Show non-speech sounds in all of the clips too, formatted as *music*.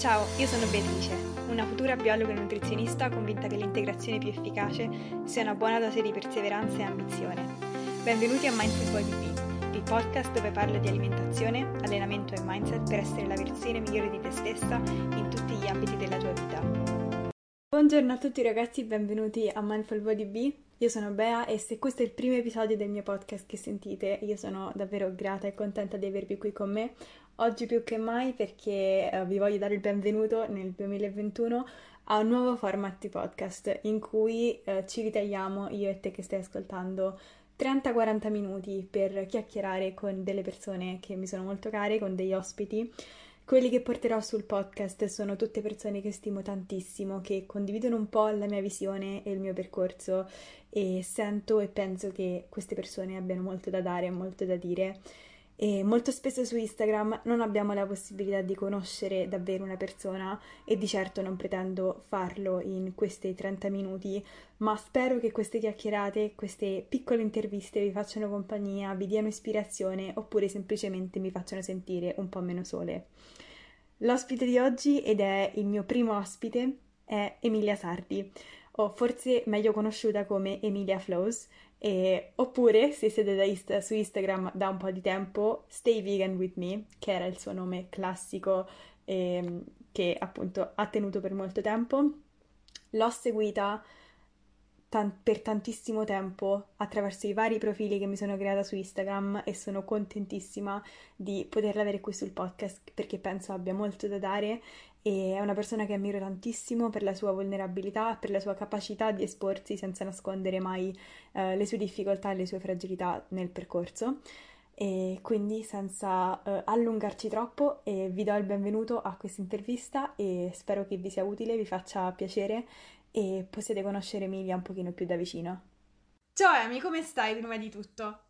Ciao, io sono Beatrice, una futura biologa e nutrizionista convinta che l'integrazione più efficace sia una buona dose di perseveranza e ambizione. Benvenuti a Mindful Body B, il podcast dove parlo di alimentazione, allenamento e mindset per essere la versione migliore di te stessa in tutti gli ambiti della tua vita. Buongiorno a tutti ragazzi, benvenuti a Mindful Body B. Io sono Bea e se questo è il primo episodio del mio podcast che sentite, io sono davvero grata e contenta di avervi qui con me oggi più che mai perché eh, vi voglio dare il benvenuto nel 2021 a un nuovo format di podcast in cui eh, ci ritagliamo io e te che stai ascoltando 30-40 minuti per chiacchierare con delle persone che mi sono molto care, con degli ospiti. Quelli che porterò sul podcast sono tutte persone che stimo tantissimo, che condividono un po' la mia visione e il mio percorso e sento e penso che queste persone abbiano molto da dare e molto da dire e molto spesso su Instagram non abbiamo la possibilità di conoscere davvero una persona e di certo non pretendo farlo in questi 30 minuti, ma spero che queste chiacchierate, queste piccole interviste vi facciano compagnia, vi diano ispirazione oppure semplicemente mi facciano sentire un po' meno sole. L'ospite di oggi, ed è il mio primo ospite, è Emilia Sardi, o forse meglio conosciuta come Emilia Flows, e, oppure, se siete ist- su Instagram da un po' di tempo, Stay Vegan With Me, che era il suo nome classico ehm, che appunto ha tenuto per molto tempo. L'ho seguita tan- per tantissimo tempo attraverso i vari profili che mi sono creata su Instagram e sono contentissima di poterla avere qui sul podcast perché penso abbia molto da dare e è una persona che ammiro tantissimo per la sua vulnerabilità, per la sua capacità di esporsi senza nascondere mai eh, le sue difficoltà e le sue fragilità nel percorso. E quindi senza eh, allungarci troppo eh, vi do il benvenuto a questa intervista e spero che vi sia utile, vi faccia piacere e possiate conoscere Emilia un pochino più da vicino. Ciao Amy, come stai prima di tutto?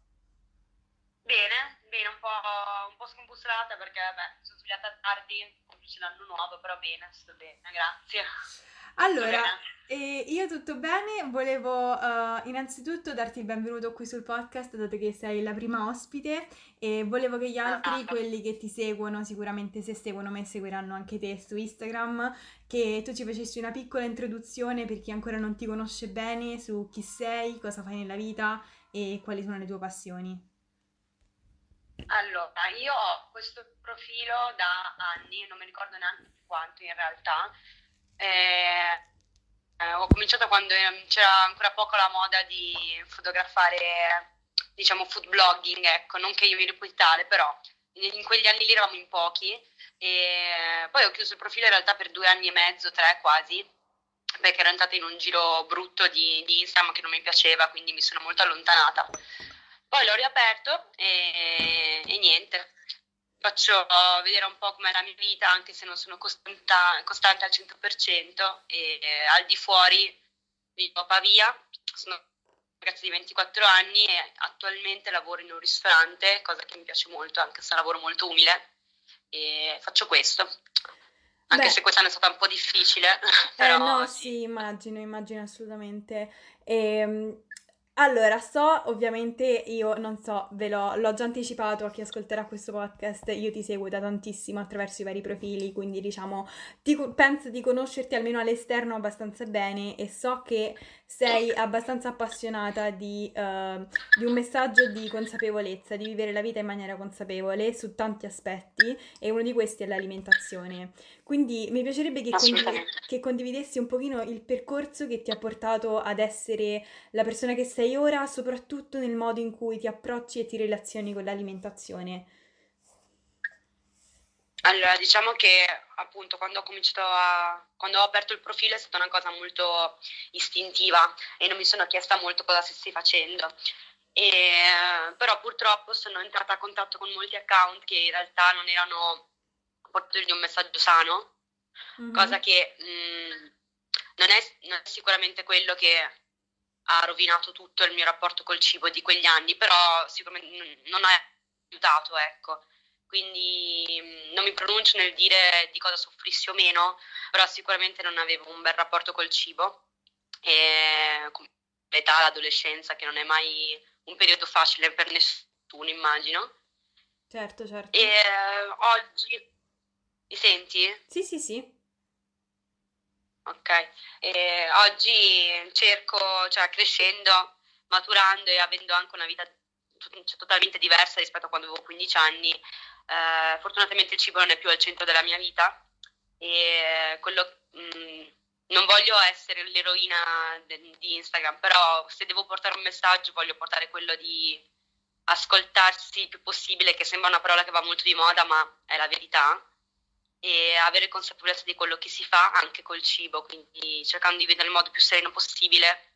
Bene, bene, un po', un po scombussolata perché beh, sono svegliata tardi, complice l'anno nuovo, però bene, sto bene, grazie. Allora, eh, io tutto bene, volevo uh, innanzitutto darti il benvenuto qui sul podcast, dato che sei la prima ospite, e volevo che gli altri, ah. quelli che ti seguono, sicuramente se seguono me seguiranno anche te su Instagram, che tu ci facessi una piccola introduzione per chi ancora non ti conosce bene su chi sei, cosa fai nella vita e quali sono le tue passioni. Allora, io ho questo profilo da anni, non mi ricordo neanche quanto in realtà. Eh, eh, ho cominciato quando ehm, c'era ancora poco la moda di fotografare, diciamo, food blogging, ecco, non che io mi reputi tale, però in quegli anni lì eravamo in pochi e poi ho chiuso il profilo in realtà per due anni e mezzo, tre quasi, perché ero entrata in un giro brutto di, di Instagram che non mi piaceva, quindi mi sono molto allontanata. Poi l'ho riaperto e, e niente, faccio vedere un po' com'è la mia vita, anche se non sono costanta, costante al 100%, e eh, al di fuori vivo a Pavia, sono una ragazza di 24 anni e attualmente lavoro in un ristorante, cosa che mi piace molto, anche se lavoro molto umile, e faccio questo. Anche Beh, se quest'anno è stata un po' difficile. *laughs* Però, eh no, sì, immagino, immagino assolutamente. E, ehm, allora, so, ovviamente io non so, ve l'ho, l'ho già anticipato a chi ascolterà questo podcast, io ti seguo da tantissimo attraverso i vari profili, quindi diciamo, ti, penso di conoscerti almeno all'esterno abbastanza bene e so che sei abbastanza appassionata di, uh, di un messaggio di consapevolezza, di vivere la vita in maniera consapevole su tanti aspetti e uno di questi è l'alimentazione. Quindi mi piacerebbe che, condiv- che condividessi un pochino il percorso che ti ha portato ad essere la persona che sei ora, soprattutto nel modo in cui ti approcci e ti relazioni con l'alimentazione. Allora, diciamo che appunto quando ho cominciato a quando ho aperto il profilo è stata una cosa molto istintiva e non mi sono chiesta molto cosa stessi facendo. E, però purtroppo sono entrata a contatto con molti account che in realtà non erano portatori di un messaggio sano, mm-hmm. cosa che mh, mm, non, è, non è sicuramente quello che ha rovinato tutto il mio rapporto col cibo di quegli anni, però sicuramente non ha aiutato, ecco. Quindi mm, non mi pronuncio nel dire di cosa soffrissi o meno, però sicuramente non avevo un bel rapporto col cibo. E con l'età, l'adolescenza, che non è mai un periodo facile per nessuno, immagino. Certo, certo. E eh, oggi Mi senti? Sì, sì, sì. Ok, e oggi cerco, cioè crescendo, maturando e avendo anche una vita cioè, totalmente diversa rispetto a quando avevo 15 anni, eh, fortunatamente il cibo non è più al centro della mia vita e quello, mh, mm, non voglio essere l'eroina de- di Instagram, però se devo portare un messaggio voglio portare quello di ascoltarsi il più possibile, che sembra una parola che va molto di moda, ma è la verità e avere consapevolezza di quello che si fa anche col cibo, quindi cercando di vivere nel modo più sereno possibile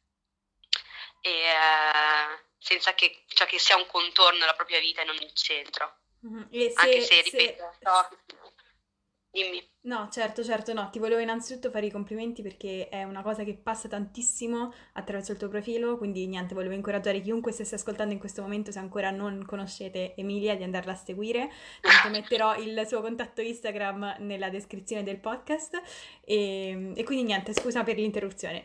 e eh, senza che, cioè, che, sia un contorno alla propria vita e non il centro. Mm-hmm. Se, anche se, ripeto, se... No, Dimmi. No, certo, certo, no, ti volevo innanzitutto fare i complimenti perché è una cosa che passa tantissimo attraverso il tuo profilo, quindi niente, volevo incoraggiare chiunque stesse ascoltando in questo momento, se ancora non conoscete Emilia, di andarla a seguire. Tanto *laughs* metterò il suo contatto Instagram nella descrizione del podcast e, e quindi niente, scusa per l'interruzione.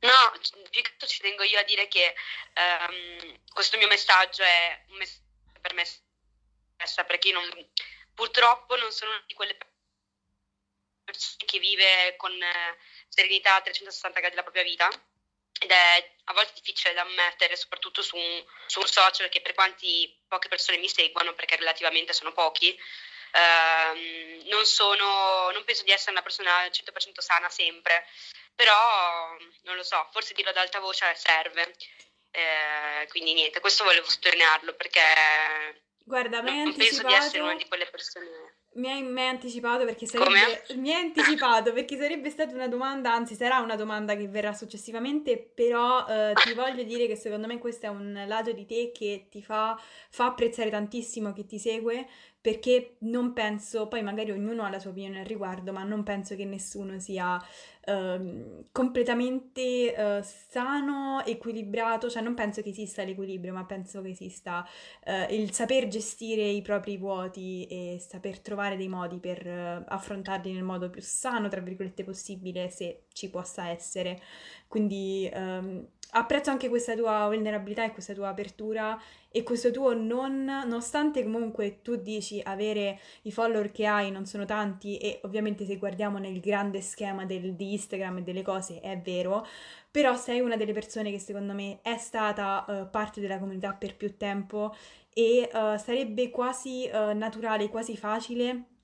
No, più che ci tengo io a dire che um, questo mio messaggio è un messaggio per me stessa, perché non Purtroppo non sono una di quelle persone che vive con eh, serenità a 360 gradi la propria vita ed è a volte difficile da ammettere, soprattutto su un, su un social che per quanti poche persone mi seguono, perché relativamente sono pochi, ehm, non, sono, non penso di essere una persona 100% sana sempre, però non lo so, forse dirlo ad alta voce serve. Eh, quindi niente, questo volevo sottolinearlo perché Guarda, mi hai anticipato... penso di essere una di quelle persone. Mi hai, mi hai anticipato perché sarebbe... Come? Mi hai anticipato perché sarebbe stata una domanda, anzi sarà una domanda che verrà successivamente, però eh, ti voglio dire che secondo me questo è un lato di te che ti fa, fa apprezzare tantissimo chi ti segue, perché non penso, poi magari ognuno ha la sua opinione al riguardo, ma non penso che nessuno sia uh, completamente uh, sano, equilibrato, cioè non penso che esista l'equilibrio, ma penso che esista uh, il saper gestire i propri vuoti e saper trovare dei modi per eh, affrontarli nel modo più sano, tra virgolette, possibile, se ci possa essere. Quindi um, apprezzo anche questa tua vulnerabilità e questa tua apertura e questo tuo non, nonostante comunque tu dici avere i follower che hai non sono tanti e ovviamente se guardiamo nel grande schema del, di Instagram e delle cose è vero, però sei una delle persone che secondo me è stata uh, parte della comunità per più tempo e uh, sarebbe quasi uh, naturale, quasi facile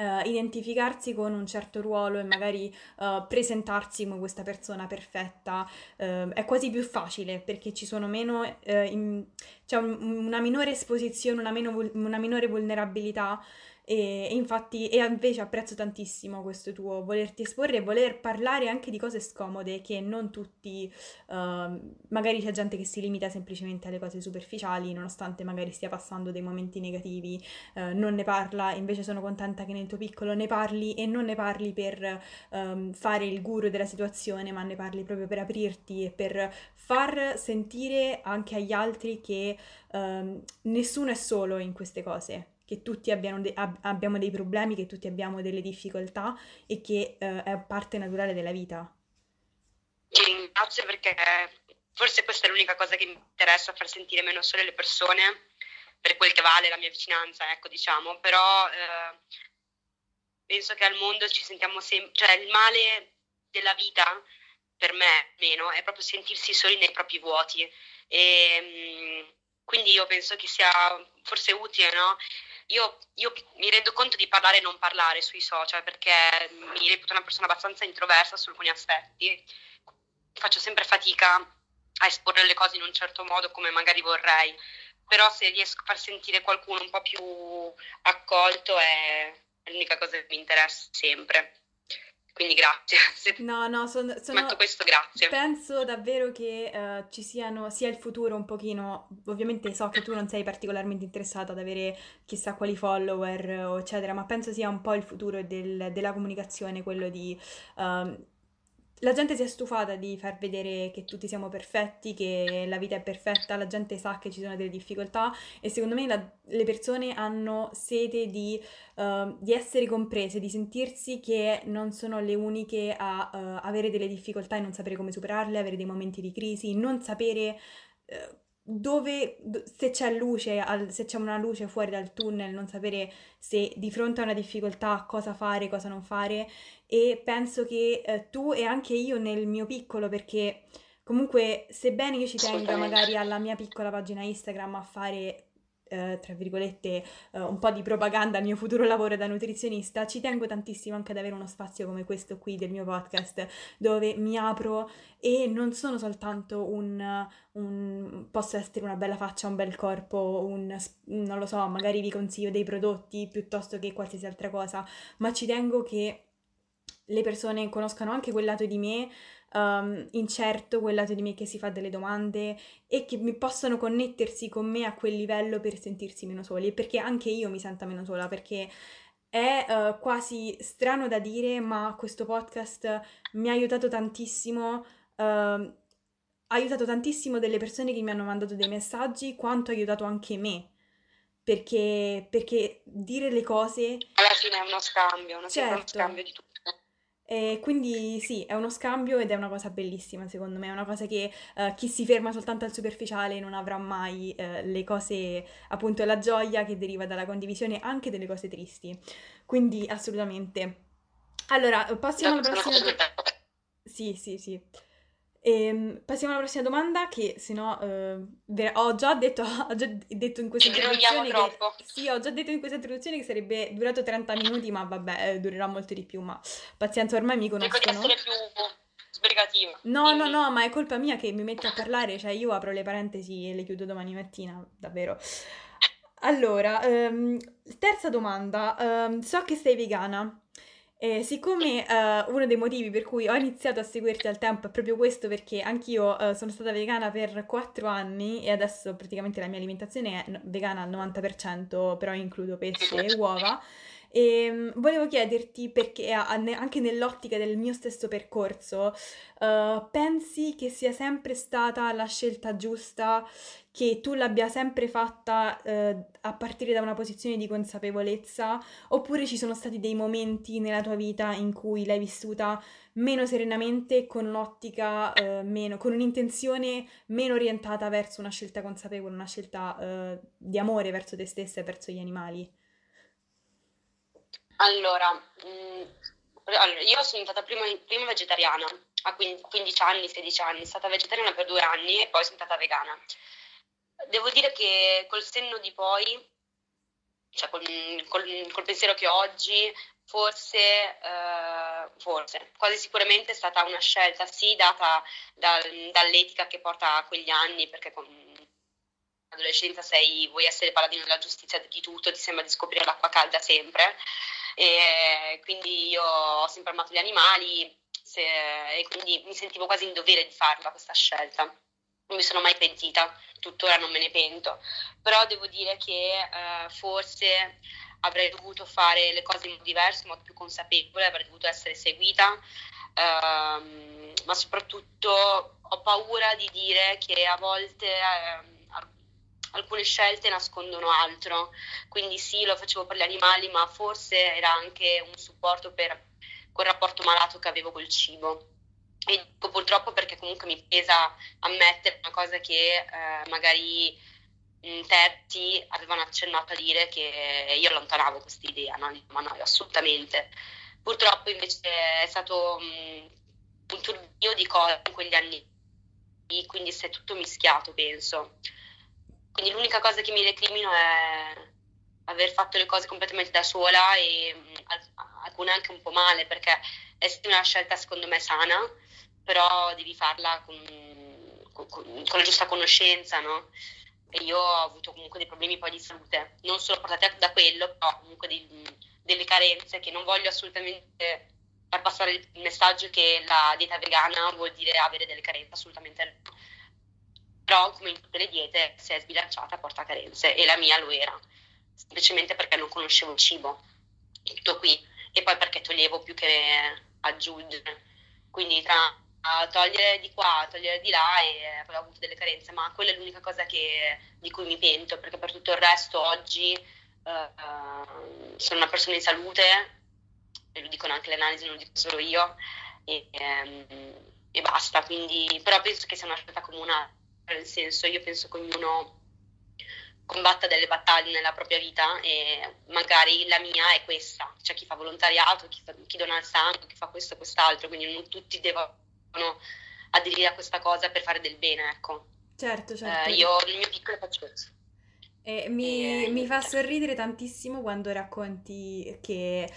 uh, identificarsi con un certo ruolo e magari uh, presentarsi come questa persona perfetta uh, è quasi più facile perché ci sono meno, in, c'è un, una minore esposizione, una, meno, una minore vulnerabilità e, infatti, e invece apprezzo tantissimo questo tuo volerti esporre e voler parlare anche di cose scomode che non tutti, uh, magari c'è gente che si limita semplicemente alle cose superficiali, nonostante magari stia passando dei momenti negativi, uh, non ne parla, invece sono contenta che nel tuo piccolo ne parli e non ne parli per um, fare il guru della situazione, ma ne parli proprio per aprirti e per far sentire anche agli altri che um, nessuno è solo in queste cose che tutti de- ab- abbiamo dei problemi, che tutti abbiamo delle difficoltà e che eh, è parte naturale della vita. Ti ringrazio perché forse questa è l'unica cosa che mi interessa, far sentire meno sole le persone, per quel che vale la mia vicinanza, ecco, diciamo, però eh, penso che al mondo ci sentiamo sempre, cioè il male della vita, per me meno, è proprio sentirsi soli nei propri vuoti. E, mh, quindi io penso che sia forse utile, no? Io, io, mi rendo conto di parlare e non parlare sui social perché mi reputo una persona abbastanza introversa su alcuni aspetti. Faccio sempre fatica a esporre le cose in un certo modo come magari vorrei, però se riesco a far sentire qualcuno un po' più accolto è, l'unica cosa che mi interessa sempre. Quindi grazie. *laughs* No, no, sono, sono... Metto questo grazie. Penso davvero che uh, ci siano, sia il futuro un pochino, ovviamente so che tu non sei particolarmente interessato ad avere chissà quali follower, eccetera, ma penso sia un po' il futuro del, della comunicazione, quello di... Uh, la gente si è stufata di far vedere che tutti siamo perfetti, che la vita è perfetta, la gente sa che ci sono delle difficoltà e secondo me la, le persone hanno sete di, uh, di, essere comprese, di sentirsi che non sono le uniche a uh, avere delle difficoltà e non sapere come superarle, avere dei momenti di crisi, non sapere... Uh, dove, se c'è luce, se c'è una luce fuori dal tunnel, non sapere se di fronte a una difficoltà cosa fare, cosa non fare. E penso che eh, tu e anche io nel mio piccolo perché comunque sebbene io ci tenga magari alla mia piccola pagina Instagram a fare eh, tra virgolette, eh, un po' di propaganda al mio futuro lavoro da nutrizionista, ci tengo tantissimo anche ad avere uno spazio come questo qui del mio podcast, dove mi apro e non sono soltanto un, un posso essere una bella faccia, un bel corpo, un, non lo so, magari vi consiglio dei prodotti piuttosto che qualsiasi altra cosa, ma ci tengo che le persone conoscano anche quel lato di me um, incerto, quel lato di me che si fa delle domande e che mi possono connettersi con me a quel livello per sentirsi meno soli e perché anche io mi senta meno sola perché è uh, quasi strano da dire, ma questo podcast mi ha aiutato tantissimo. Uh, ha aiutato tantissimo delle persone che mi hanno mandato dei messaggi, quanto ha aiutato anche me. Perché, perché dire le cose. Alla fine è uno scambio, uno, certo. uno scambio di tutto. E quindi sì, è uno scambio ed è una cosa bellissima secondo me, è una cosa che uh, chi si ferma soltanto al superficiale non avrà mai uh, le cose, appunto la gioia che deriva dalla condivisione anche delle cose tristi. Quindi assolutamente. Allora, passiamo alla prossima... Sì, sì, sì. E, ehm, passiamo alla prossima domanda che se no eh, ho già detto, *laughs* ho già detto in questa introduzione che, sì, ho già detto in questa introduzione che sarebbe durato 30 minuti, ma vabbè, eh, durerà molto di più, ma pazienza, ormai mi conoscono. Dico di essere più sbrigativa. No, quindi... no, no, ma è colpa mia che mi metto a parlare, cioè io apro le parentesi e le chiudo domani mattina, davvero. Allora, um, terza domanda, um, so che sei vegana. E siccome uh, uno dei motivi per cui ho iniziato a seguirti al tempo è proprio questo, perché anch'io uh, sono stata vegana per 4 anni e adesso praticamente la mia alimentazione è vegana al 90%, però includo pesce e uova. E um, volevo chiederti perché anche nell'ottica del mio stesso percorso, uh, pensi che sia sempre stata la scelta giusta che tu l'abbia sempre fatta uh, a partire da una posizione di consapevolezza, oppure ci sono stati dei momenti nella tua vita in cui l'hai vissuta meno serenamente, con un'ottica uh, meno, con un'intenzione meno orientata verso una scelta consapevole, una scelta di amore verso te stessa e verso gli animali? Allora, mh, mm, io sono stata prima, prima vegetariana a 15 anni, 16 anni, sono stata vegetariana per due anni e poi sono stata vegana. Devo dire che col senno di poi, cioè col, col, col pensiero che ho oggi, forse, eh, forse, quasi sicuramente è stata una scelta, sì, data da, dall'etica che porta a quegli anni, perché con l'adolescenza sei, vuoi essere paladino della giustizia di tutto, ti sembra di scoprire l'acqua calda sempre e quindi io ho sempre amato gli animali se, e quindi mi sentivo quasi in dovere di farla questa scelta. Non mi sono mai pentita, tuttora non me ne pento, però devo dire che eh, forse avrei dovuto fare le cose in modo diverso, in modo più consapevole, avrei dovuto essere seguita, ehm, ma soprattutto ho paura di dire che a volte... Eh, alcune scelte nascondono altro, quindi sì, lo facevo per gli animali, ma forse era anche un supporto per quel rapporto malato che avevo col cibo. E dico purtroppo perché comunque mi pesa ammettere una cosa che eh, magari terzi avevano accennato a dire che io allontanavo questa idea, no? ma no, assolutamente. Purtroppo invece è stato um, un turbio di cose in quegli anni, quindi si è tutto mischiato, penso. Quindi l'unica cosa che mi recrimino è aver fatto le cose completamente da sola e alcune anche un po' male perché è una scelta secondo me sana, però devi farla con, con, con la giusta conoscenza, no? E io ho avuto comunque dei problemi poi di salute, non solo portati da quello, però comunque dei, delle carenze che non voglio assolutamente far passare il messaggio che la dieta vegana vuol dire avere delle carenze, assolutamente no però come in tutte le diete se è sbilanciata porta carenze. E la mia lo era, semplicemente perché non conoscevo il cibo, tutto qui, e poi perché toglievo più che aggiungere, quindi tra togliere di qua, togliere di là e poi ho avuto delle carenze, ma quella è l'unica cosa che, di cui mi pento, perché per tutto il resto oggi uh, sono una persona in salute, e lo dicono anche le analisi, non lo dico solo io, e, um, e basta, quindi, però penso che sia una scelta comune nel senso io penso che ognuno combatta delle battaglie nella propria vita e magari la mia è questa, c'è chi fa volontariato, chi, fa, chi dona il sangue, chi fa questo e quest'altro, quindi non tutti devono aderire a questa cosa per fare del bene, ecco. Certo, certo. Eh, io nel mio piccolo faccio questo. E mi, e, mi fa sorridere tantissimo quando racconti che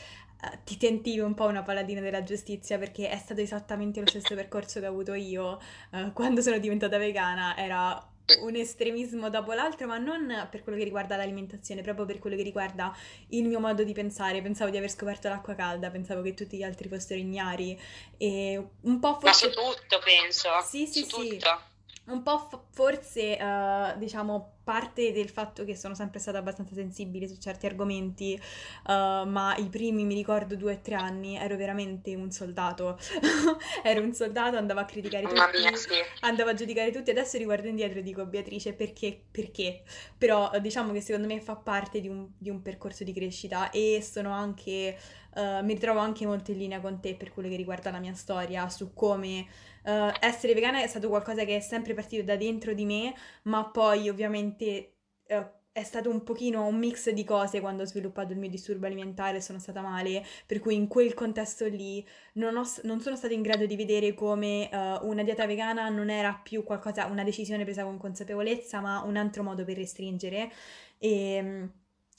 ti sentivi un po' una paladina della giustizia perché è stato esattamente lo stesso percorso che ho avuto io uh, quando sono diventata vegana. Era un estremismo dopo l'altro, ma non per quello che riguarda l'alimentazione, proprio per quello che riguarda il mio modo di pensare. Pensavo di aver scoperto l'acqua calda, pensavo che tutti gli altri fossero ignari e un po' forse... Ma su tutto, penso. Sì, sì, su sì. Tutto un po' forse, uh, diciamo, parte del fatto che sono sempre stata abbastanza sensibile su certi argomenti, uh, ma i primi, mi ricordo, due o tre anni, ero veramente un soldato. *laughs* ero un soldato, andavo a criticare tutti, mia, sì. andavo a giudicare tutti. Adesso riguardo indietro e dico, Beatrice, perché? Perché? Però diciamo che secondo me fa parte di un, di un percorso di crescita e sono anche... Uh, mi ritrovo anche molto in linea con te per quello che riguarda la mia storia, su come uh, essere vegana è stato qualcosa che è sempre partito da dentro di me, ma poi ovviamente uh, è stato un pochino un mix di cose quando ho sviluppato il mio disturbo alimentare, sono stata male, per cui in quel contesto lì non, ho, non sono stata in grado di vedere come uh, una dieta vegana non era più qualcosa, una decisione presa con consapevolezza, ma un altro modo per restringere. E ehm,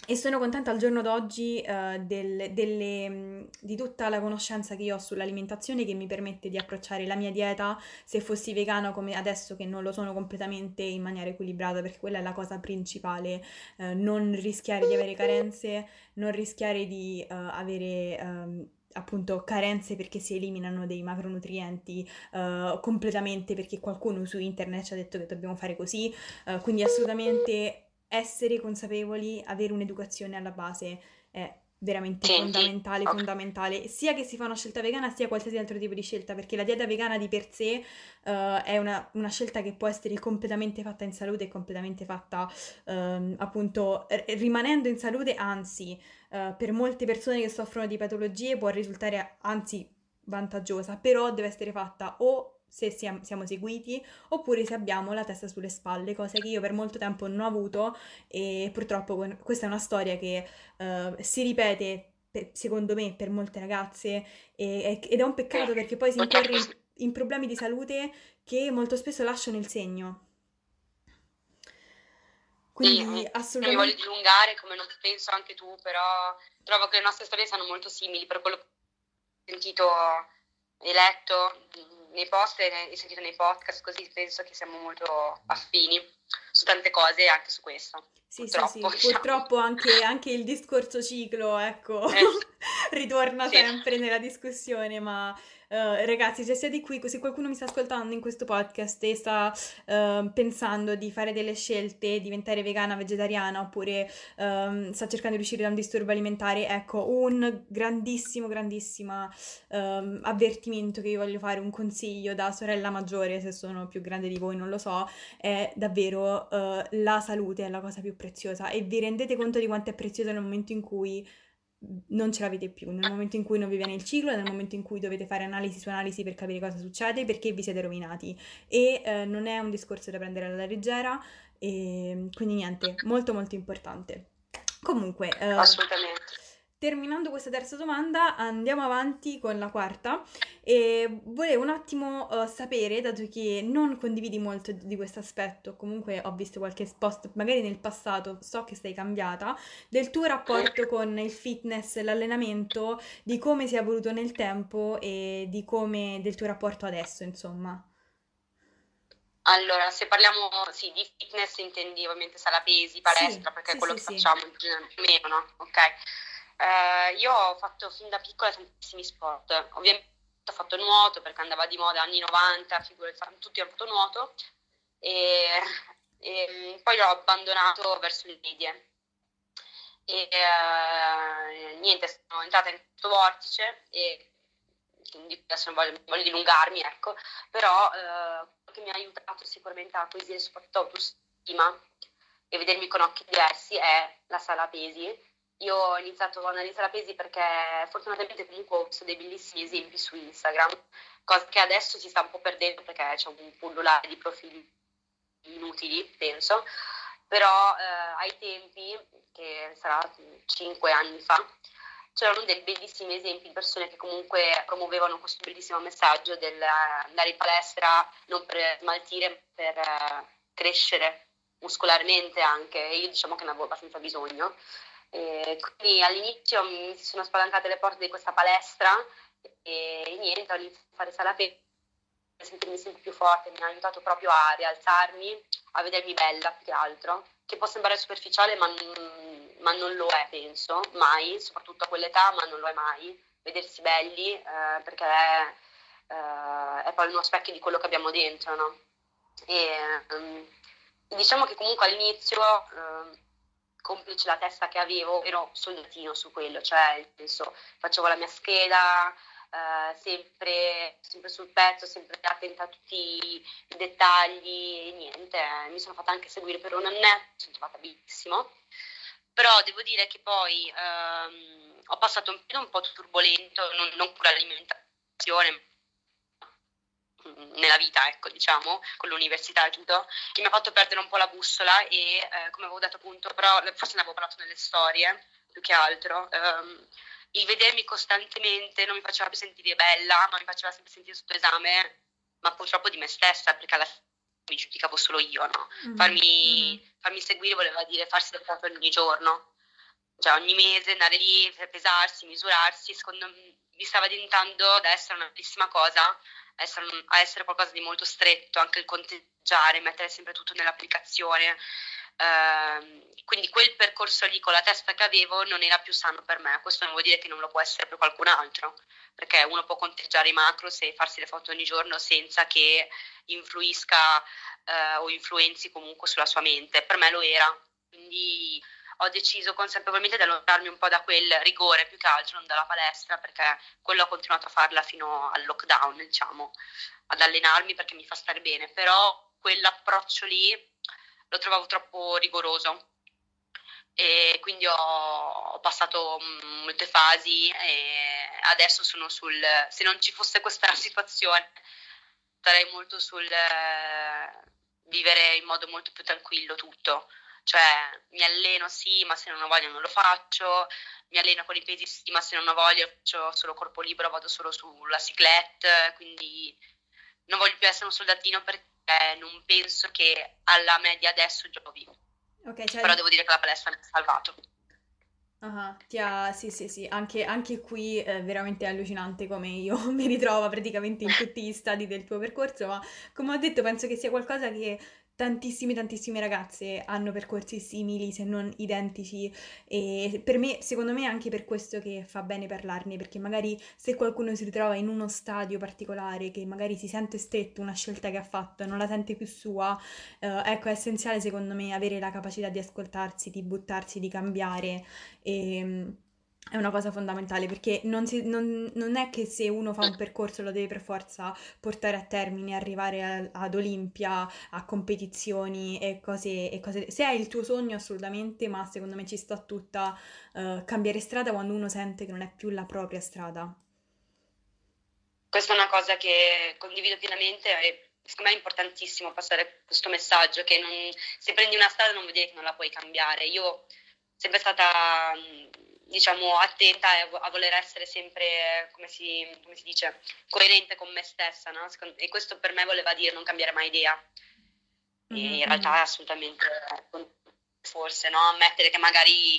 e sono contenta al giorno d'oggi uh, del, delle, di tutta la conoscenza che io ho sull'alimentazione che mi permette di approcciare la mia dieta. Se fossi vegana come adesso che non lo sono completamente in maniera equilibrata perché quella è la cosa principale, uh, non rischiare di avere carenze, non rischiare di uh, avere... Um, appunto carenze perché si eliminano dei macronutrienti uh, completamente perché qualcuno su internet ci ha detto che dobbiamo fare così, uh, quindi assolutamente essere consapevoli, avere un'educazione alla base è veramente Senti, fondamentale, okay. fondamentale, sia che si fa una scelta vegana sia qualsiasi altro tipo di scelta, perché la dieta vegana di per sé uh, è una, una, scelta che può essere completamente fatta in salute e completamente fatta um, appunto r- rimanendo in salute, anzi uh, per molte persone che soffrono di patologie può risultare anzi vantaggiosa, però deve essere fatta o se siamo, seguiti oppure se abbiamo la testa sulle spalle, cosa che io per molto tempo non ho avuto e purtroppo questa è una storia che uh, si ripete per, secondo me per molte ragazze e, ed è un peccato perché poi si incorre in, in problemi di salute che molto spesso lasciano il segno. Quindi sì, assolutamente... Mi voglio dilungare, come non penso anche tu, però trovo che le nostre storie siano molto simili per quello che ho sentito e letto nei post e sentito nei podcast, così penso che siamo molto affini su tante cose anche su questo. Sì, purtroppo, sì, sì. *laughs* Diciamo. purtroppo anche, anche, il discorso ciclo, ecco, eh. *laughs* ritorna sì. sempre nella discussione, ma Uh, ragazzi, se siete qui, se qualcuno mi sta ascoltando in questo podcast e sta uh, pensando di fare delle scelte, diventare vegana, vegetariana, oppure um, sta cercando di uscire da un disturbo alimentare, ecco, un grandissimo, grandissimo um, avvertimento che vi voglio fare, un consiglio da sorella maggiore, se sono più grande di voi, non lo so, è davvero uh, la salute è la cosa più preziosa. E vi rendete conto di quanto è preziosa nel momento in cui non ce l'avete più, nel momento in cui non vi viene il ciclo, nel momento in cui dovete fare analisi su analisi per capire cosa succede, perché vi siete rovinati. E eh, non è un discorso da prendere alla leggera, e quindi niente, molto molto importante. Comunque, eh, assolutamente. Terminando questa terza domanda, andiamo avanti con la quarta e volevo un attimo uh, sapere, dato che non condividi molto di questo aspetto, comunque ho visto qualche post, magari nel passato, so che sei cambiata, del tuo rapporto *laughs* con il fitness, l'allenamento, di come si è evoluto nel tempo e di come del tuo rapporto adesso, insomma. Allora, se parliamo sì, di fitness, intendi ovviamente sala pesi, palestra, sì, perché sì, è quello che facciamo o meno, no? Ok. Eh, io ho fatto fin da piccola tantissimi sport, ovviamente ho fatto nuoto perché andava di moda anni 90, figurati, tutti hanno fatto nuoto. E, e poi l'ho abbandonato verso le medie. E eh, niente, sono entrata in questo vortice e quindi adesso non voglio, voglio dilungarmi, ecco, però eh, che mi ha aiutato sicuramente a acquisire soprattutto autostima e vedermi con occhi diversi è la sala pesi io ho iniziato a analizzare la pesi perché fortunatamente comunque ho visto dei bellissimi esempi su Instagram, cosa che adesso si sta un po' perdendo perché c'è un pullulare di profili inutili, penso, però eh, ai tempi, che sarà cinque anni fa, c'erano dei bellissimi esempi di persone che comunque promuovevano questo bellissimo messaggio del andare in palestra non per smaltire, ma per uh, crescere muscolarmente anche. E io diciamo che ne avevo abbastanza bisogno. E quindi all'inizio mi sono spalancate le porte di questa palestra e niente, ho iniziato a fare sala per sentirmi sempre più forte, mi ha aiutato proprio a rialzarmi, a vedermi bella più che altro, che può sembrare superficiale ma ma non lo è, penso, mai, soprattutto a quell'età, ma non lo è mai, vedersi belli, eh, perché è, eh, è, poi uno specchio di quello che abbiamo dentro, no? E, um, diciamo che comunque all'inizio, eh, complice la testa che avevo, ero soldatino su quello, cioè penso, facevo la mia scheda, Uh, sempre, sempre, sul pezzo, sempre attenta a tutti i dettagli e niente, mi sono fatta anche seguire per un annetto, sono trovata benissimo. Però devo dire che poi ehm, ho passato un periodo un po' turbolento, non, non con l'alimentazione, nella vita, ecco, diciamo, con l'università e tutto, che mi ha fatto perdere un po' la bussola e, eh, come avevo detto appunto, però forse ne avevo parlato nelle storie, più che altro, ehm, il vedermi costantemente non mi faceva più sentire bella, ma mi faceva sempre sentire sotto esame, ma purtroppo di me stessa, perché alla fine mi giudicavo solo io, no? Mm-hmm. Farmi, mm-hmm. farmi, seguire voleva dire farsi foto ogni giorno, cioè ogni mese andare lì, pesarsi, misurarsi, secondo me mi stava diventando da essere una bellissima cosa a essere, a essere qualcosa di molto stretto, anche il conteggiare, mettere sempre tutto nell'applicazione. Uh, quindi quel percorso lì con la testa che avevo non era più sano per me, questo non vuol dire che non lo può essere per qualcun altro, perché uno può conteggiare i macros e farsi le foto ogni giorno senza che influisca uh, o influenzi comunque sulla sua mente, per me lo era, quindi ho deciso consapevolmente di allontanarmi un po' da quel rigore più che altro, non dalla palestra, perché quello ho continuato a farla fino al lockdown, diciamo, ad allenarmi perché mi fa stare bene, però quell'approccio lì lo trovavo troppo rigoroso. E quindi ho, passato molte fasi e adesso sono sul se non ci fosse questa *laughs* situazione starei molto sul eh, vivere in modo molto più tranquillo tutto cioè mi alleno sì ma se non ho voglia non lo faccio mi alleno con i pesi sì ma se non ho voglia faccio solo corpo libero vado solo sulla ciclette quindi non voglio più essere un soldatino perché non penso che alla media adesso giovi. Okay, cioè... Però devo dire che la palestra mi ha salvato. Uh-huh. Ha, sì, sì, sì, anche, anche qui è veramente allucinante come io *laughs* mi ritrovo praticamente in tutti gli stadi del tuo percorso, ma come ho detto penso che sia qualcosa che tantissime tantissime ragazze hanno percorsi simili se non identici e per me secondo me è anche per questo che fa bene parlarne perché magari se qualcuno si ritrova in uno stadio particolare che magari si sente stretto una scelta che ha fatto e non la sente più sua eh, ecco è essenziale secondo me avere la capacità di ascoltarsi di buttarsi di cambiare e è una cosa fondamentale perché non, si, non, non, è che se uno fa un percorso lo deve per forza portare a termine, arrivare a, ad Olimpia, a competizioni e cose, e cose, Se è il tuo sogno assolutamente, ma secondo me ci sta tutta uh, cambiare strada quando uno sente che non è più la propria strada. Questa è una cosa che condivido pienamente e secondo me è importantissimo passare questo messaggio che non, se prendi una strada non vuol dire che non la puoi cambiare. Io sempre stata diciamo, attenta a voler essere sempre, come si, come si dice, coerente con me stessa, no? E questo per me voleva dire non cambiare mai idea. Mm-hmm. in realtà è assolutamente, forse, no? Ammettere che magari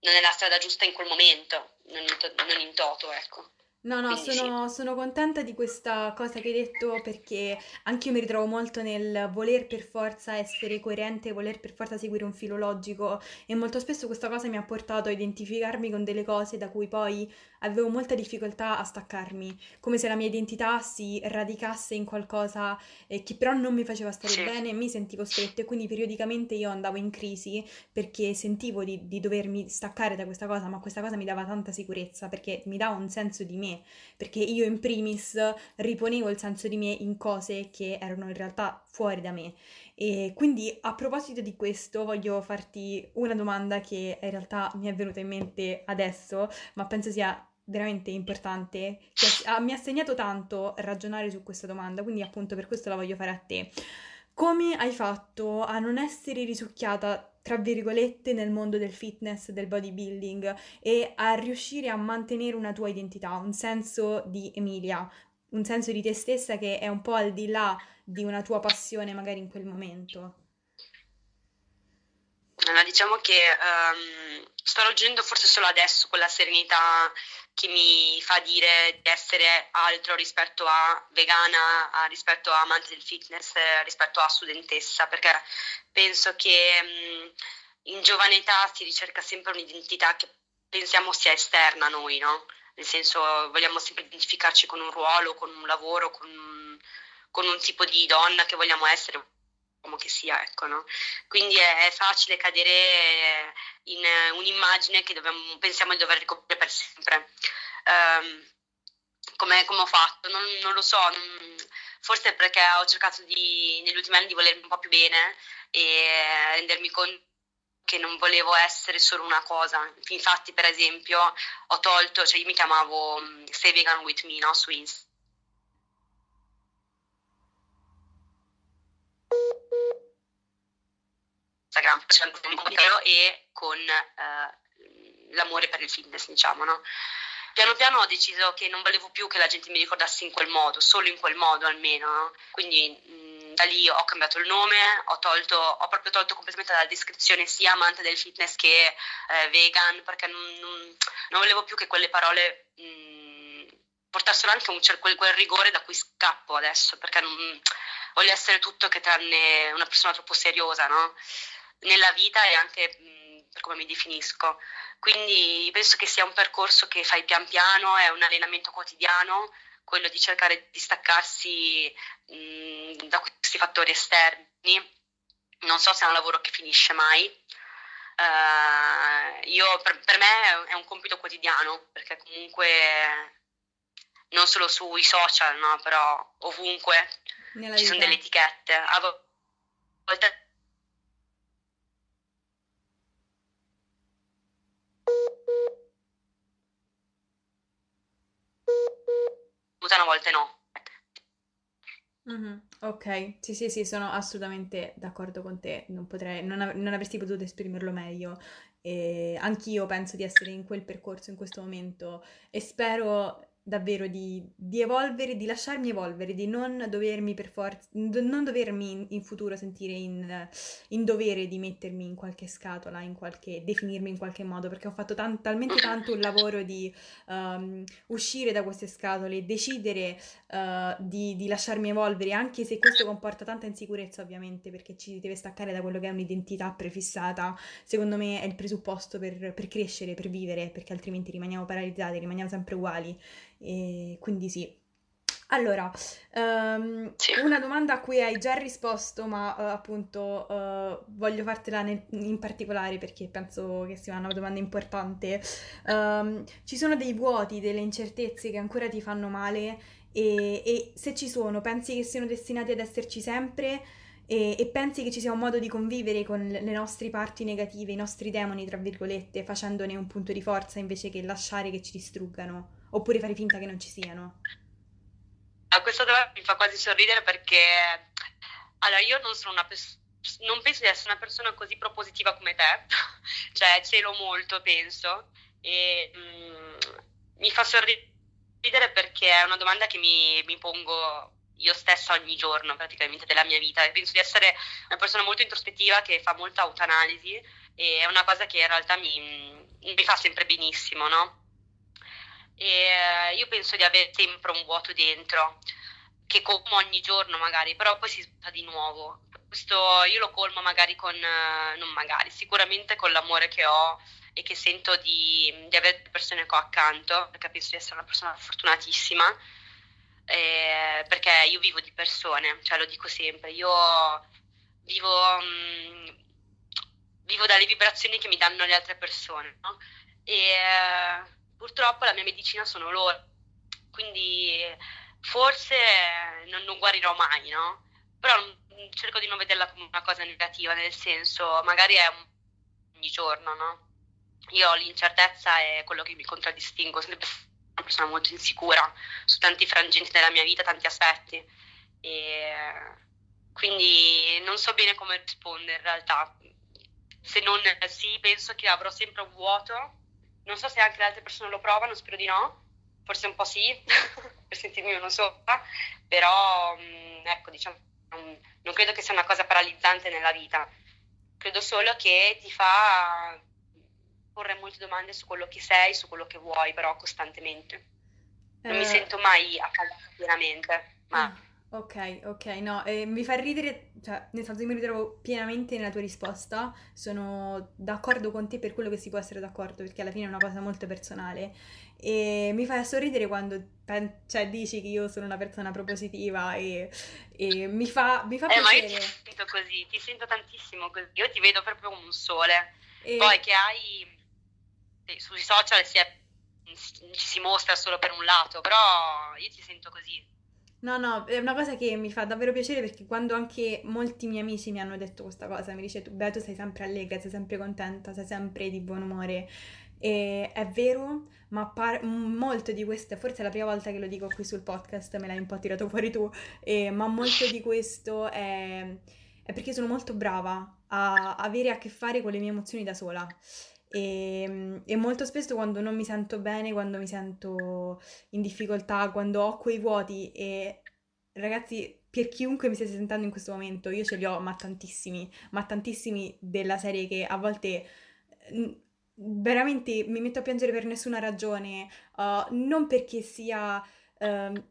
non è la strada giusta in quel momento, non in, to- non in toto, ecco. No, no, sono, sono, contenta di questa cosa che hai detto perché anche io mi ritrovo molto nel voler per forza essere coerente, voler per forza seguire un filo logico e molto spesso questa cosa mi ha portato a identificarmi con delle cose da cui poi avevo molta difficoltà a staccarmi, come se la mia identità si radicasse in qualcosa eh, che però non mi faceva stare bene mi sentivo stretta e quindi periodicamente io andavo in crisi perché sentivo di, di dovermi staccare da questa cosa, ma questa cosa mi dava tanta sicurezza perché mi dava un senso di me, perché io in primis riponevo il senso di me in cose che erano in realtà fuori da me. E quindi a proposito di questo voglio farti una domanda che in realtà mi è venuta in mente adesso, ma penso sia veramente importante, che mi ha segnato tanto ragionare su questa domanda, quindi appunto per questo la voglio fare a te. come hai fatto a non essere risucchiata tra virgolette, nel mondo del fitness, del bodybuilding e a riuscire a mantenere una tua identità, un senso di Emilia, un senso di te stessa che è un po' al di là di una tua passione magari in quel momento. Allora, diciamo che um, sto raggiungendo forse solo adesso quella serenità che mi fa dire di essere altro rispetto a vegana, a, rispetto a amante del fitness, rispetto a studentessa, perché penso che mh, in giovane età si ricerca sempre un'identità che pensiamo sia esterna a noi, no? Nel senso vogliamo sempre identificarci con un ruolo, con un lavoro, con, con un tipo di donna che vogliamo essere, come che sia, ecco, no? Quindi è, è facile cadere in un'immagine che dobbiamo, pensiamo di dover ricoprire per sempre. Um, come, come, ho fatto? Non, non lo so, non, forse perché ho cercato di, negli ultimi anni di volermi un po' più bene e rendermi conto che non volevo essere solo una cosa. Infatti, per esempio, ho tolto, cioè io mi chiamavo mm, Stay Vegan With Me, no, su Instagram Instagram facendo un video e con eh, l'amore per il fitness, diciamo, no? Piano piano ho deciso che non volevo più che la gente mi ricordasse in quel modo, solo in quel modo almeno, no? Quindi mh, da lì ho cambiato il nome, ho, tolto, ho proprio tolto completamente dalla descrizione sia amante del fitness che eh, vegan, perché non, non, non, volevo più che quelle parole mh, portassero anche un, quel, quel rigore da cui scappo adesso, perché non, voglio essere tutto che tranne una persona troppo seriosa, no? Nella vita e anche mh, per come mi definisco. Quindi penso che sia un percorso che fai pian piano, è un allenamento quotidiano, quello di cercare di staccarsi mh, da questi fattori esterni. Non so se è un lavoro che finisce mai. Uh, io, per, per, me è un compito quotidiano, perché comunque non solo sui social, no, però ovunque Nella ci vita. sono delle etichette. A volte una volta no. Mm-hmm. Ok, sì, sì, sì, sono assolutamente d'accordo con te. Non, potrei, non, av- non avresti potuto esprimerlo meglio. E anch'io penso di essere in quel percorso in questo momento e spero davvero di, di, evolvere, di lasciarmi evolvere, di non dovermi per forza, non dovermi in, in futuro sentire in, in, dovere di mettermi in qualche scatola, in qualche, definirmi in qualche modo, perché ho fatto tan, talmente tanto un lavoro di um, uscire da queste scatole, decidere uh, di, di, lasciarmi evolvere, anche se questo comporta tanta insicurezza ovviamente, perché ci deve staccare da quello che è un'identità prefissata, secondo me è il presupposto per, per crescere, per vivere, perché altrimenti rimaniamo paralizzati, rimaniamo sempre uguali. E quindi sì. Allora, um, una domanda a cui hai già risposto, ma uh, appunto uh, voglio fartela nel, in particolare perché penso che sia una domanda importante. Um, ci sono dei vuoti, delle incertezze che ancora ti fanno male e, e se ci sono, pensi che siano destinati ad esserci sempre? E, e, pensi che ci sia un modo di convivere con le nostre parti negative, i nostri demoni, tra virgolette, facendone un punto di forza invece che lasciare che ci distruggano? Oppure fare finta che non ci siano? A questa domanda mi fa quasi sorridere perché allora io non sono una persona non penso di essere una persona così propositiva come te, *laughs* cioè celo molto, penso, e mm, mi fa sorridere perché è una domanda che mi, mi, pongo io stessa ogni giorno praticamente della mia vita penso di essere una persona molto introspettiva che fa molta autoanalisi e è una cosa che in realtà mi, mi fa sempre benissimo, no? E eh, io penso di avere sempre un vuoto dentro che colmo ogni giorno magari, però poi si svuota di nuovo. Questo io lo colmo magari con, eh, non magari, sicuramente con l'amore che ho e che sento di, di avere persone ho accanto, perché penso di essere una persona fortunatissima, eh, perché io vivo di persone, cioè lo dico sempre, io vivo, mh, mm, vivo dalle vibrazioni che mi danno le altre persone, no? E, eh, purtroppo la mia medicina sono loro, quindi forse non, non guarirò mai, no? Però cerco di non vederla come una cosa negativa, nel senso, magari è un... ogni giorno, no? Io l'incertezza è quello che mi contraddistingue, sono una persona molto insicura su tanti frangenti della mia vita, tanti aspetti. E quindi non so bene come rispondere in realtà. Se non sì, penso che avrò sempre un vuoto. Non so se anche le altre persone lo provano, spero di no. Forse un po' sì, *laughs* per sentirmi uno sopra, però mm, ecco, diciamo, non credo che sia una cosa paralizzante nella vita. Credo solo che ti fa porre molte domande su quello che sei, su quello che vuoi, però costantemente. Non eh... mi sento mai a casa pienamente, ma... Ah Ok, ok, no, eh, mi fa ridere, cioè, nel senso che mi ritrovo pienamente nella tua risposta, sono d'accordo con te per quello che si può essere d'accordo, perché alla fine è una cosa molto personale, e mi fa sorridere quando pen- cioè, dici che io sono una persona propositiva e, e mi fa, mi fa eh, piacere. ma io ti sento così, ti sento tantissimo così, io ti vedo proprio come un sole, e... poi che hai, sui social si, è, ci si mostra solo per un lato, però io ti sento così. No, no, è una cosa che mi fa davvero piacere perché quando anche molti miei amici mi hanno detto questa cosa, mi dice tu, beh, tu sei sempre allegra, sei sempre contenta, sei sempre di buon umore. E è vero, ma par- molto di questo, forse è la prima volta che lo dico qui sul podcast, me l'hai un po' tirato fuori tu, e, ma molto di questo è, è perché sono molto brava a avere a che fare con le mie emozioni da sola. E, ehm, e, molto spesso quando non mi sento bene, quando mi sento in difficoltà, quando ho quei vuoti e ragazzi, per chiunque mi stia sentendo in questo momento, io ce li ho, ma tantissimi, ma tantissimi della serie che a volte veramente mi metto a piangere per nessuna ragione, uh, non perché sia uh,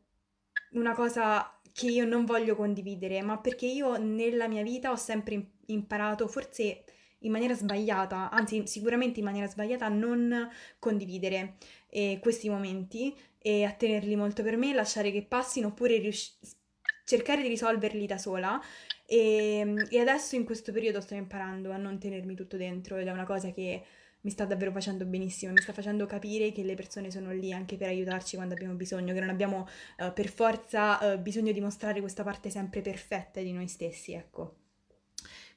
una cosa che io non voglio condividere, ma perché io nella mia vita ho sempre imparato, forse in maniera sbagliata, anzi sicuramente in maniera sbagliata, a non condividere eh, questi momenti e a tenerli molto per me, lasciare che passino oppure rius- cercare di risolverli da sola. E, e adesso in questo periodo sto imparando a non tenermi tutto dentro ed è una cosa che mi sta davvero facendo benissimo, mi sta facendo capire che le persone sono lì anche per aiutarci quando abbiamo bisogno, che non abbiamo uh, per forza uh, bisogno di mostrare questa parte sempre perfetta di noi stessi, ecco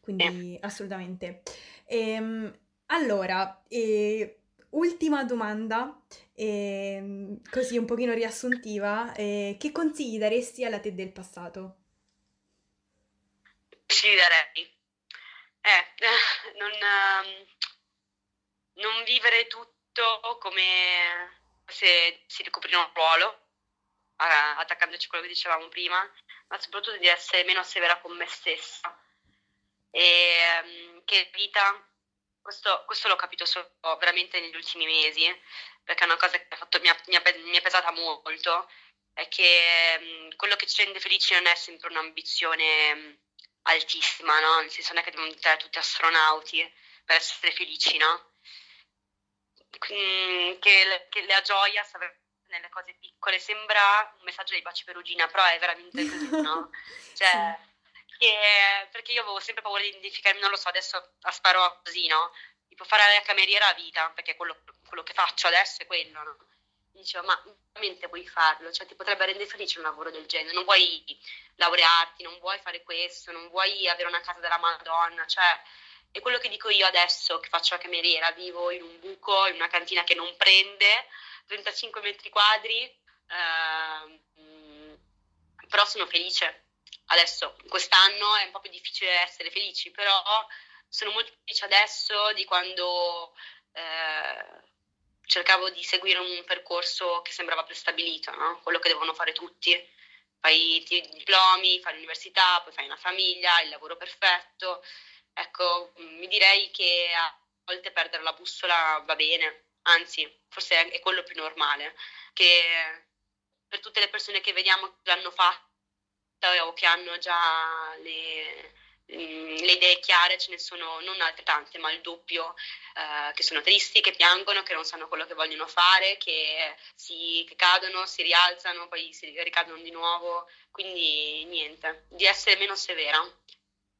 quindi assolutamente. Ehm, allora, eh, ultima domanda, eh, così un pochino riassuntiva, eh, che consigli daresti alla te del passato? Ci darei. Eh, *laughs* non, um, non vivere tutto come se si ricoprire un ruolo, uh, attaccandoci a quello che dicevamo prima, ma soprattutto di essere meno severa con me stessa e um, che vita, questo, questo, l'ho capito solo veramente negli ultimi mesi, perché è una cosa che fatto, mi, ha, mi, ha, mi, è pesata molto, è che quello che ci rende felici non è sempre un'ambizione altissima, no? Nel senso non è che dobbiamo diventare tutti astronauti per essere felici, no? Che, che la gioia sta nelle cose piccole sembra un messaggio dei baci perugina, però è veramente così, no? *laughs* Cioè, che, perché io avevo sempre paura di identificarmi, non lo so, adesso a sparo così, no? Tipo fare la cameriera a vita, perché quello, quello che faccio adesso è quello, no? Dicevo, ma veramente vuoi farlo? Cioè ti potrebbe rendere felice un lavoro del genere, non vuoi laurearti, non vuoi fare questo, non vuoi avere una casa della Madonna, cioè è quello che dico io adesso che faccio la cameriera, vivo in un buco, in una cantina che non prende, 35 metri quadri, eh, però sono felice Adesso, quest'anno è un po' più difficile essere felici, però sono molto felice adesso di quando eh, cercavo di seguire un percorso che sembrava prestabilito, no? quello che devono fare tutti. Fai i diplomi, fai l'università, poi fai una famiglia, il lavoro perfetto. Ecco, mi direi che a volte perdere la bussola va bene, anzi, forse è quello più normale, che per tutte le persone che vediamo che l'hanno fatto o che hanno già le, mm, le idee chiare, ce ne sono non altrettante, ma il doppio, eh, che sono tristi, che piangono, che non sanno quello che vogliono fare, che, si, che cadono, si rialzano, poi si ricadono di nuovo. Quindi niente, di essere meno severa,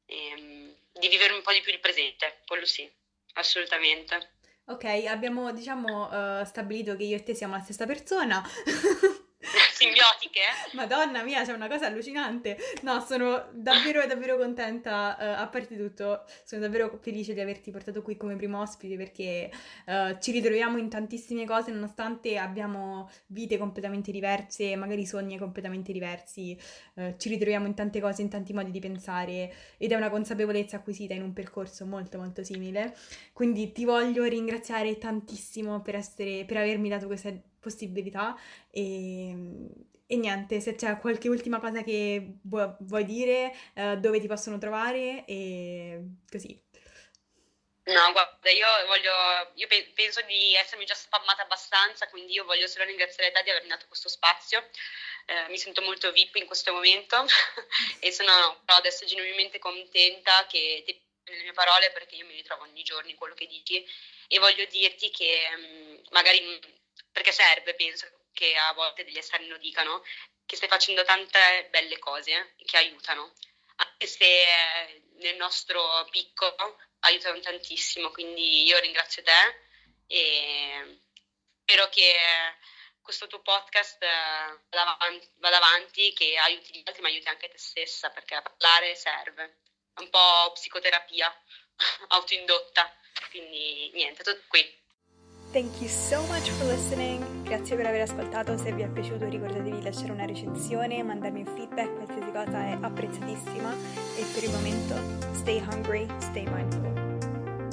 ehm, di vivere un po' di più il presente, quello sì, assolutamente. Ok, abbiamo diciamo uh, stabilito che io e te siamo la stessa persona. *laughs* *laughs* simbiotiche. Madonna mia, c'è una cosa allucinante. No, sono davvero, davvero contenta. Uh, a parte tutto, sono davvero felice di averti portato qui come primo ospite perché uh, ci ritroviamo in tantissime cose, nonostante abbiamo vite completamente diverse, magari sogni completamente diversi. Uh, ci ritroviamo in tante cose, in tanti modi di pensare ed è una consapevolezza acquisita in un percorso molto, molto simile. Quindi ti voglio ringraziare tantissimo per, essere, per avermi dato questa possibilità e, e niente, se c'è qualche ultima cosa che vuoi, vuoi dire, uh, dove ti possono trovare e così. No, guarda, io voglio, io penso di essermi già spammata abbastanza, quindi io voglio solo ringraziare te di avermi dato questo spazio. Eh, mi sento molto VIP in questo momento *laughs* e sono adesso genuinamente contenta che ti le mie parole perché io mi ritrovo ogni giorno in quello che dici e voglio dirti che mh, mm, magari perché serve, penso che a volte degli esterni lo dicano, che stai facendo tante belle cose che aiutano, anche se nel nostro piccolo aiutano tantissimo, quindi io ringrazio te e spero che questo tuo podcast vada avanti, vada avanti, che aiuti gli altri ma aiuti anche te stessa perché parlare serve, è un po' psicoterapia *laughs* autoindotta, quindi niente, tutto qui. Thank you so much for listening. Grazie per aver ascoltato. Se vi è piaciuto ricordatevi di lasciare una recensione, mandarmi un feedback, qualsiasi cosa è apprezzatissima. E per il momento, stay hungry.